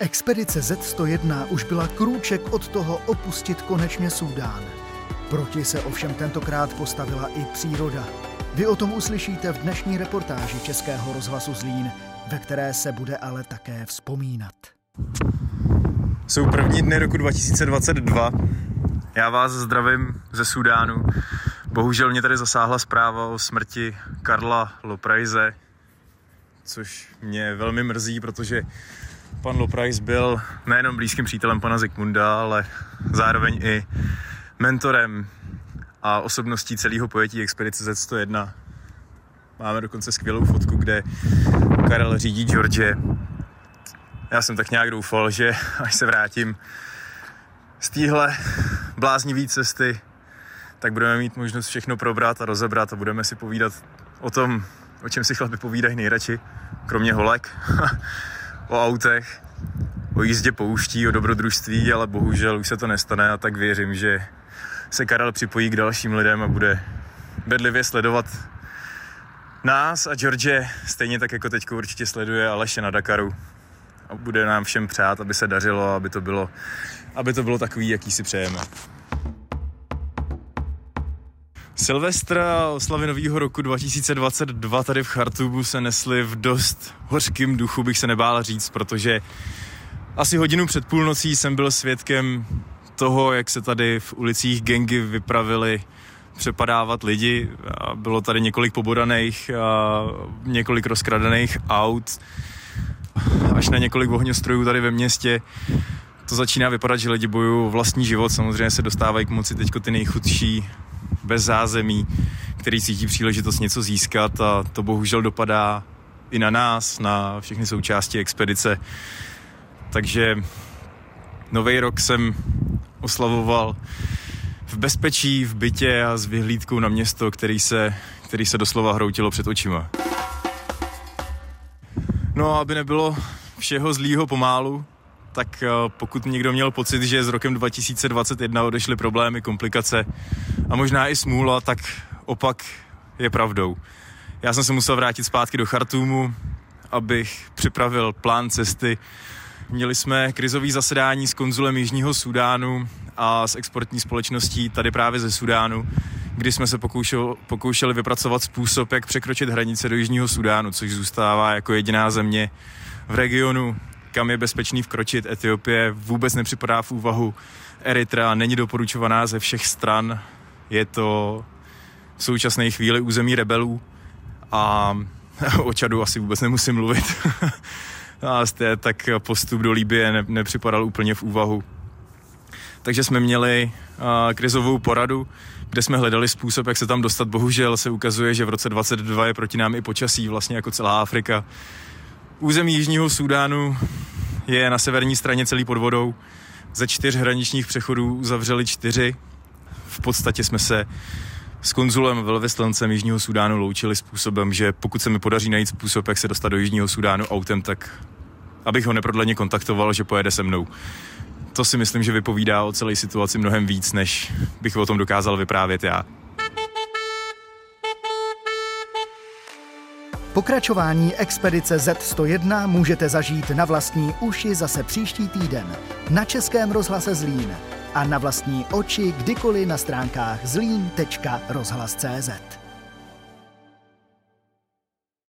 Expedice Z-101 už byla krůček od toho opustit konečně Súdán. Proti se ovšem tentokrát postavila i příroda. Vy o tom uslyšíte v dnešní reportáži Českého rozhlasu Zlín, ve které se bude ale také vzpomínat. Jsou první dny roku 2022. Já vás zdravím ze Sudánu. Bohužel mě tady zasáhla zpráva o smrti Karla Loprajze, což mě velmi mrzí, protože pan Loprajs byl nejenom blízkým přítelem pana Zikmunda, ale zároveň i mentorem a osobností celého pojetí expedice Z101. Máme dokonce skvělou fotku, kde Karel řídí George. Já jsem tak nějak doufal, že až se vrátím z téhle bláznivý cesty, tak budeme mít možnost všechno probrat a rozebrat a budeme si povídat o tom, o čem si chlapi povídají nejradši, kromě holek, o autech, o jízdě pouští, o dobrodružství, ale bohužel už se to nestane a tak věřím, že se Karel připojí k dalším lidem a bude bedlivě sledovat nás a George, stejně tak jako teď určitě sleduje Aleše na Dakaru a bude nám všem přát, aby se dařilo, aby to bylo, aby to bylo takový, jaký si přejeme. Silvestr a oslavy nového roku 2022 tady v Chartubu se nesly v dost hořkým duchu, bych se nebál říct, protože asi hodinu před půlnocí jsem byl svědkem toho, jak se tady v ulicích gengy vypravili přepadávat lidi. Bylo tady několik pobodaných, a několik rozkradených aut, až na několik ohňostrojů tady ve městě. To začíná vypadat, že lidi bojují vlastní život. Samozřejmě se dostávají k moci teď ty nejchudší, bez zázemí, který cítí příležitost něco získat a to bohužel dopadá i na nás, na všechny součásti expedice. Takže nový rok jsem oslavoval v bezpečí, v bytě a s vyhlídkou na město, který se, který se doslova hroutilo před očima. No a aby nebylo všeho zlýho pomálu, tak eh, pokud někdo měl pocit, že s rokem 2021 odešly problémy, komplikace a možná i smůla, tak opak je pravdou. Já jsem se musel vrátit zpátky do Chartumu, abych připravil plán cesty. Měli jsme krizový zasedání s konzulem Jižního Sudánu a s exportní společností tady právě ze Sudánu, kdy jsme se pokoušel, pokoušeli vypracovat způsob, jak překročit hranice do Jižního Sudánu, což zůstává jako jediná země v regionu, kam je bezpečný vkročit. Etiopie vůbec nepřipadá v úvahu. Eritrea není doporučovaná ze všech stran. Je to v současné chvíli území rebelů a o Čadu asi vůbec nemusím mluvit. a té, tak postup do Líbie ne, nepřipadal úplně v úvahu. Takže jsme měli krizovou poradu, kde jsme hledali způsob, jak se tam dostat. Bohužel se ukazuje, že v roce 22 je proti nám i počasí, vlastně jako celá Afrika. Území Jižního Súdánu je na severní straně celý pod vodou. Ze čtyř hraničních přechodů zavřeli čtyři. V podstatě jsme se s konzulem velvyslancem Jižního Sudánu loučili způsobem, že pokud se mi podaří najít způsob, jak se dostat do Jižního Sudánu autem, tak abych ho neprodleně kontaktoval, že pojede se mnou. To si myslím, že vypovídá o celé situaci mnohem víc, než bych o tom dokázal vyprávět já. Pokračování expedice Z101 můžete zažít na vlastní uši zase příští týden na Českém rozhlase Zlín a na vlastní oči kdykoliv na stránkách zlín.rozhlas.cz.